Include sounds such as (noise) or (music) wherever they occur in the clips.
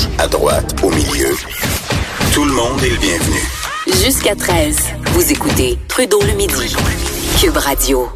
gauche, à droite, au milieu. Tout le monde est le bienvenu. Jusqu'à 13, vous écoutez Trudeau le midi. Cube Radio.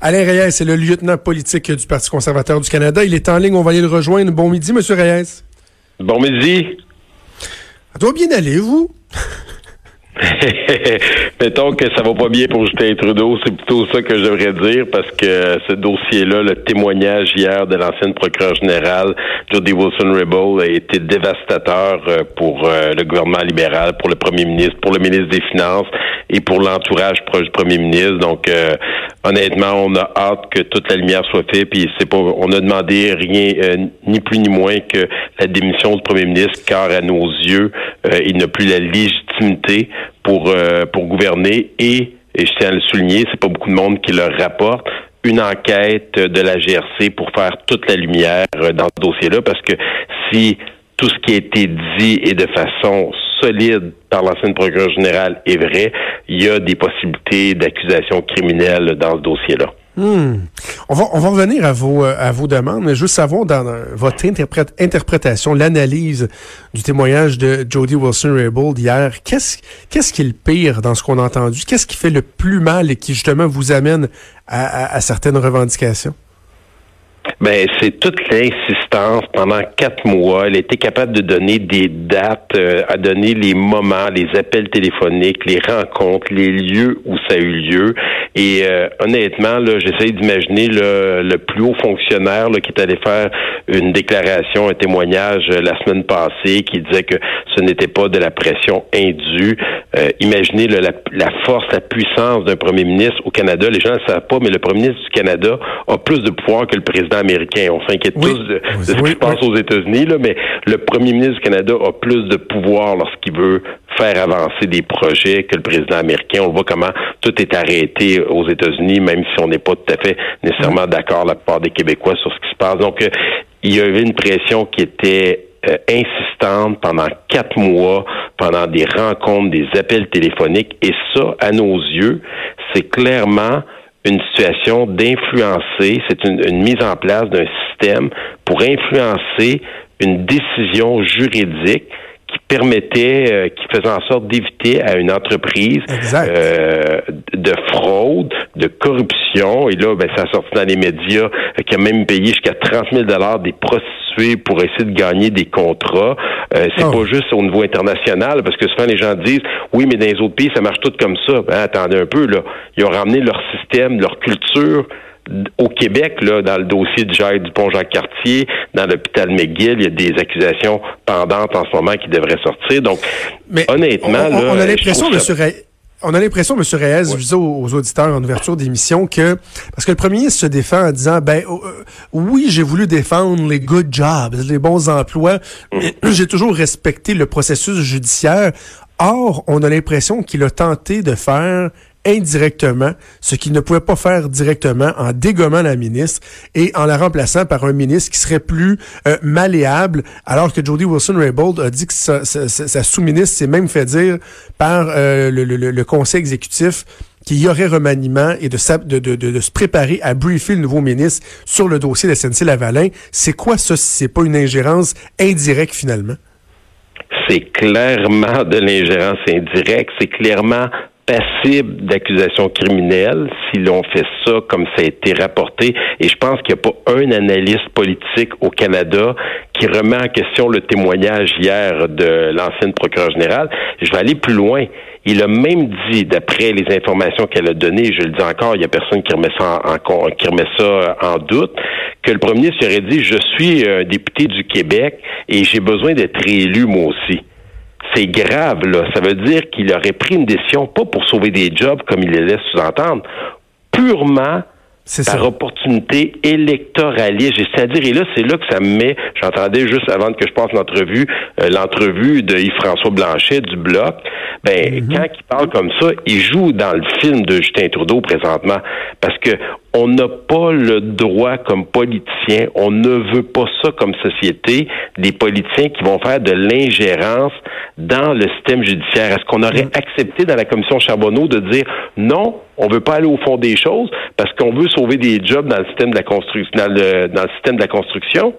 Alain Reyes c'est le lieutenant politique du Parti conservateur du Canada. Il est en ligne, on va aller le rejoindre. Bon midi, Monsieur Reyes. Bon midi. Ça doit bien aller, vous? (laughs) Mettons que ça va pas bien pour Justin Trudeau, c'est plutôt ça que je devrais dire parce que ce dossier-là, le témoignage hier de l'ancienne procureure générale Jody Wilson-Raybould a été dévastateur euh, pour euh, le gouvernement libéral, pour le premier ministre, pour le ministre des Finances et pour l'entourage proche du premier ministre. Donc, euh, honnêtement, on a hâte que toute la lumière soit faite. Puis c'est pas, on a demandé rien, ni plus ni moins que la démission du premier ministre, car à nos yeux, il n'a plus la légitimité pour euh, pour gouverner et et je tiens à le souligner, c'est pas beaucoup de monde qui le rapporte une enquête de la GRC pour faire toute la lumière euh, dans ce dossier-là parce que si tout ce qui a été dit est de façon solide par l'ancienne procureure générale est vrai, il y a des possibilités d'accusation criminelle dans ce dossier-là. Hmm. On, va, on va revenir à vos, euh, à vos demandes, mais juste savoir dans votre interprétation, l'analyse du témoignage de Jody Wilson-Raybould hier, qu'est-ce qu'est-ce qui est le pire dans ce qu'on a entendu? Qu'est-ce qui fait le plus mal et qui justement vous amène à certaines revendications? Ben, c'est toute l'insistance pendant quatre mois. Elle était capable de donner des dates, euh, à donner les moments, les appels téléphoniques, les rencontres, les lieux où ça a eu lieu. Et euh, honnêtement, là, j'essaie d'imaginer le, le, plus haut fonctionnaire là, qui est allé faire une déclaration, un témoignage euh, la semaine passée qui disait que ce n'était pas de la pression indue. imaginez la, la, force, la puissance d'un premier ministre au Canada. Les gens ne le savent pas, mais le premier ministre du Canada a plus de pouvoir que le président américain. On s'inquiète tous de, ce qui se passe aux États-Unis, là, mais le premier ministre du Canada a plus de pouvoir lorsqu'il veut faire avancer des projets que le président américain. On voit comment tout est arrêté aux États-Unis, même si on n'est pas tout à fait nécessairement d'accord la plupart des Québécois sur ce qui se passe. Donc, euh, il y avait une pression qui était euh, insistante pendant quatre mois, pendant des rencontres, des appels téléphoniques, et ça, à nos yeux, c'est clairement une situation d'influencer, c'est une, mise en place d'un système pour influencer une décision juridique permettait, euh, qui faisait en sorte d'éviter à une entreprise euh, de fraude, de corruption. Et là, ben, ça a sorti dans les médias euh, qui a même payé jusqu'à 30 000 des prostituées pour essayer de gagner des contrats. Euh, c'est oh. pas juste au niveau international, parce que souvent les gens disent, oui, mais dans les autres pays, ça marche tout comme ça. Ben, attendez un peu, là. Ils ont ramené leur système, leur culture au Québec, là, dans le dossier du du pont Jacques-Cartier, dans l'hôpital McGill, il y a des accusations pendantes en ce moment qui devraient sortir. Donc, Mais honnêtement, on, a l'impression, M. On a l'impression, M. Reyes, je disais aux, auditeurs en ouverture d'émission que, parce que le premier ministre se défend en disant, ben, oh, euh, oui, j'ai voulu défendre les good jobs, les bons emplois, mais (clears throat) j'ai toujours respecté le processus judiciaire. Or, on a l'impression qu'il a tenté de faire indirectement ce qu'il ne pouvait pas faire directement en dégommant la ministre et en la remplaçant par un ministre qui serait plus euh, malléable, alors que Jody Wilson-Raybould a dit que sa, sous-ministre s'est même fait dire par euh, le, conseil exécutif qu'il y aurait remaniement et de, de, de, se préparer à briefer le nouveau ministre sur le dossier de SNC-Lavalin. C'est quoi ça si c'est pas une ingérence indirecte finalement? C'est clairement de l'ingérence indirecte. C'est clairement passible d'accusations criminelles si l'on fait ça comme ça a été rapporté. Et je pense qu'il n'y a pas un analyste politique au Canada qui remet en question le témoignage hier de l'ancienne procureure générale. Je vais aller plus loin. Il a même dit, d'après les informations qu'elle a données, je le dis encore, il n'y a personne qui remet ça en, qui remet ça en doute, que le premier ministre aurait dit, je suis un député du Québec et j'ai besoin d'être réélu moi aussi c'est grave, là. Ça veut dire qu'il aurait pris une décision, pas pour sauver des jobs, comme il les laisse sous-entendre, purement par opportunité électoraliste. C'est-à-dire, et là, c'est là que ça me met, j'entendais juste avant que je passe l'entrevue, euh, l'entrevue de Yves-François Blanchet du Bloc, ben, mm-hmm. quand il parle comme ça, il joue dans le film de Justin Trudeau présentement. Parce que on n'a pas le droit comme politicien, on ne veut pas ça comme société, des politiciens qui vont faire de l'ingérence dans le système judiciaire. Est-ce qu'on aurait mm. accepté dans la commission Charbonneau de dire non, on veut pas aller au fond des choses parce qu'on veut sauver des jobs dans le système de la construction, dans le, dans le système de la construction?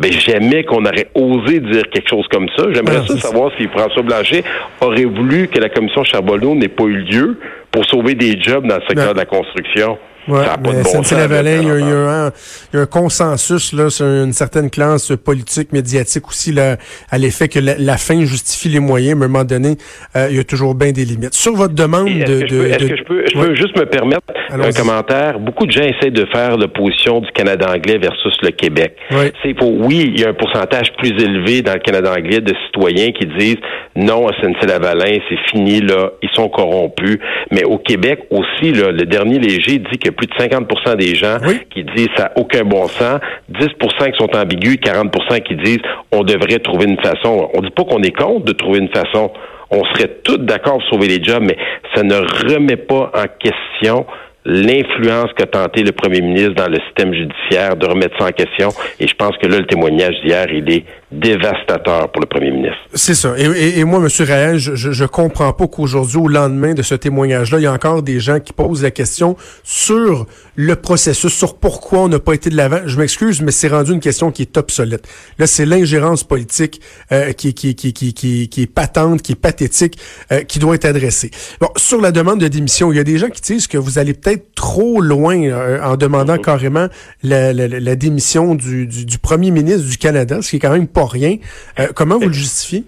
Ben, jamais qu'on aurait osé dire quelque chose comme ça. J'aimerais ça savoir si François Blanchet aurait voulu que la commission Charbonneau n'ait pas eu lieu pour sauver des jobs dans le secteur de la construction. Ouais, mais Saint-Lavalin, il, y a un consensus là, sur une certaine classe politique, médiatique aussi, là, à l'effet que la, fin justifie les moyens, mais à un moment donné, euh, il y a toujours bien des limites. Sur votre demande de... Est-ce que, je peux, je peux juste me permettre un commentaire? Beaucoup de gens essaient de faire l'opposition du Canada anglais versus le Québec. C'est pour, oui, il y a un pourcentage plus élevé dans le Canada anglais de citoyens qui disent non à SNC-Lavalin, c'est fini, là, ils sont corrompus. Mais au Québec aussi, là, le dernier léger dit que plus de 50 des gens qui disent ça n'a aucun bon sens, 10 qui sont ambigus, 40% qui disent on devrait trouver une façon. On dit pas qu'on est contre de trouver une façon. On serait tous d'accord pour sauver les jobs, mais ça ne remet pas en question l'influence qu'a tenté le premier ministre dans le système judiciaire de remettre ça en question. Et je pense que là, le témoignage d'hier, il est dévastateur pour le premier ministre. C'est ça. Et, moi, M. Raël, je, je, comprends pas qu'aujourd'hui, au lendemain de ce témoignage-là, il y a encore des gens qui posent la question sur le processus, sur pourquoi on n'a pas été de l'avant. Je m'excuse, mais c'est rendu une question qui est obsolète. Là, c'est l'ingérence politique euh, qui, qui, qui, qui, qui, est patente, qui est pathétique, euh, qui doit être adressée. Bon, sur la demande de démission, il y a des gens qui disent que vous allez peut-être trop loin euh, en demandant mm-hmm. carrément la, la, la démission du, du, du, premier ministre du Canada, ce qui est quand même pas rien. Euh, comment vous le justifiez?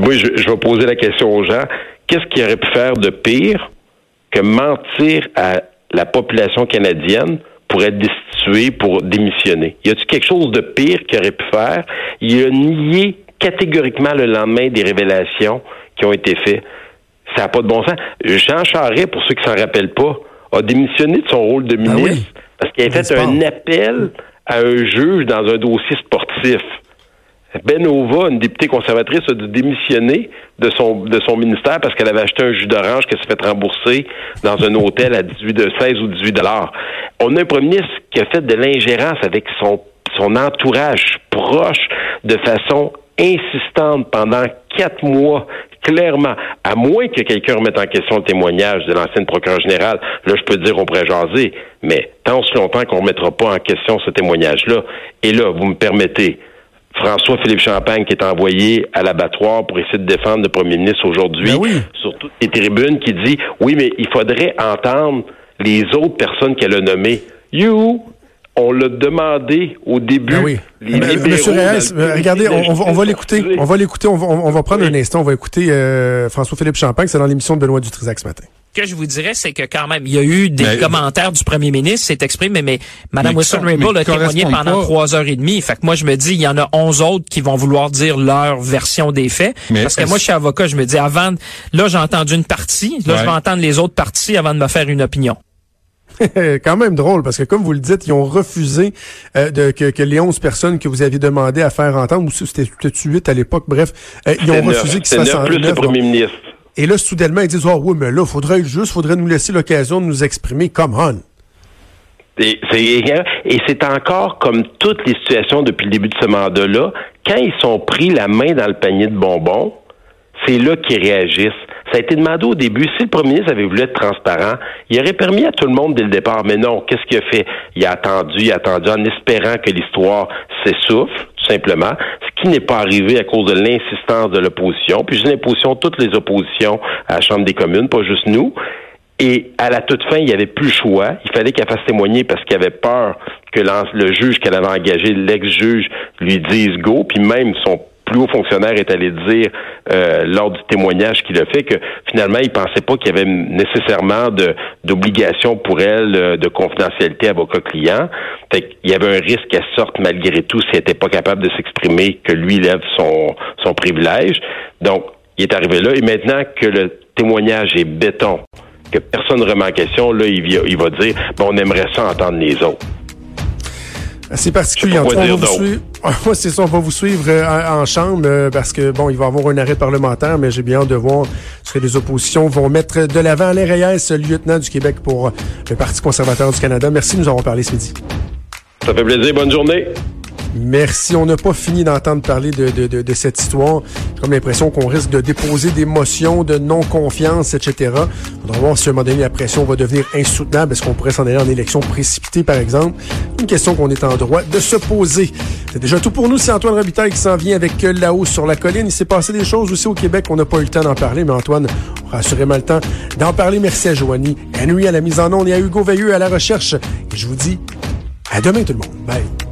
moi, je, je, vais poser la question aux gens. Qu'est-ce qu'il aurait pu faire de pire que mentir à la population canadienne pour être destitué, pour démissionner? Y a-t-il quelque chose de pire qu'il aurait pu faire? Il a nié catégoriquement le lendemain des révélations qui ont été faites. Ça n'a pas de bon sens. Jean Charest, pour ceux qui s'en rappellent pas, a démissionné de son rôle de ben ministre parce qu'il a fait un appel à un juge dans un dossier sportif. Benova, une députée conservatrice, a dû démissionner de son ministère parce qu'elle avait acheté un jus d'orange qui s'est fait rembourser dans un hôtel à 18 de 16 ou 18 dollars. On a un premier ministre qui a fait de l'ingérence avec son entourage proche de façon insistante pendant quatre mois, clairement, à moins que quelqu'un remette en question le témoignage de l'ancienne procureure générale, là, je peux dire, on pourrait jaser, mais tant aussi longtemps qu'on ne remettra pas en question ce témoignage-là, et là, vous me permettez, François-Philippe Champagne qui est envoyé à l'abattoir pour essayer de défendre le premier ministre aujourd'hui, ben sur toutes les tribunes, qui dit, oui, mais il faudrait entendre les autres personnes qu'elle a nommées. You, on l'a demandé au début. Ben oui. Monsieur Reyes, euh, regardez, on, va, l'écouter. On va l'écouter. On va, prendre un instant. On va écouter euh, François-Philippe Champagne. C'est dans l'émission de Benoît Dutrisac ce matin. Ce que je vous dirais, c'est que quand même, il y a eu des commentaires du premier ministre, s'est exprimé, mais, Mme Wilson-Raybould a témoigné pendant trois heures et demie. Fait que moi, je me dis, il y en a onze autres qui vont vouloir dire leur version des faits. parce que moi, je suis avocat, je me dis, avant, là, j'ai entendu une partie. Là, je vais entendre les autres parties avant de me faire une opinion. (laughs) quand même drôle, parce que comme vous le dites, ils ont refusé euh, de, que, les 11 personnes que vous aviez demandé à faire entendre, ou c'était peut-être 8 à l'époque, bref, euh, ils ont refusé qu'ils se fassent en plus le premier ministre. Et là, soudainement, ils disent, oh oui, mais là, faudrait juste, faudrait nous laisser l'occasion de nous exprimer. Come on. Et c'est encore comme toutes les situations depuis le début de ce mandat-là, quand ils sont pris la main dans le panier de bonbons, c'est là qu'ils réagissent. Ça a été demandé au début. Si le premier ministre avait voulu être transparent, il aurait permis à tout le monde dès le départ. Mais non, qu'est-ce qu'il a fait? Il a attendu, il a attendu en espérant que l'histoire s'essouffle, tout simplement, ce qui n'est pas arrivé à cause de l'insistance de l'opposition. Puis j'ai l'imposition toutes les oppositions à la Chambre des communes, pas juste nous. Et à la toute fin, il n'y avait plus choix. Il fallait qu'elle fasse témoigner parce qu'il avait peur que le juge qu'elle avait engagé, l'ex-juge, lui dise go. Puis même son plus haut fonctionnaire est allé dire euh, lors du témoignage qu'il a fait que finalement il pensait pas qu'il y avait nécessairement d'obligation pour elle euh, de confidentialité avocat-client. Fait qu'il y avait un risque qu'elle sorte malgré tout si elle n'était pas capable de s'exprimer, que lui lève son son privilège. Donc il est arrivé là et maintenant que le témoignage est béton, que personne ne remet en question, là il, il va dire bon on aimerait ça entendre les autres. C'est particulier. On va vous suivre. (laughs) c'est ça, on va vous suivre euh, en chambre euh, parce que bon, il va y avoir un arrêt parlementaire, mais j'ai bien hâte de voir ce que les oppositions vont mettre de l'avant. Alain Reyes, lieutenant du Québec pour le Parti conservateur du Canada. Merci de nous avoir parlé ce midi. Ça fait plaisir. Bonne journée. Merci. On n'a pas fini d'entendre parler de, de, de, cette histoire. J'ai comme l'impression qu'on risque de déposer des motions de non-confiance, etc. On va voir si à un moment donné la pression va devenir insoutenable. Est-ce qu'on pourrait s'en aller en élection précipitée, par exemple? Une question qu'on est en droit de se poser. C'est déjà tout pour nous. C'est Antoine Robitaille qui s'en vient avec là-haut sur la colline. Il s'est passé des choses aussi au Québec. On n'a pas eu le temps d'en parler, mais Antoine aura assurément le temps d'en parler. Merci à Joanie, Henry à la mise en onde et à Hugo Veilleux à la recherche. Et je vous dis à demain tout le monde. Bye.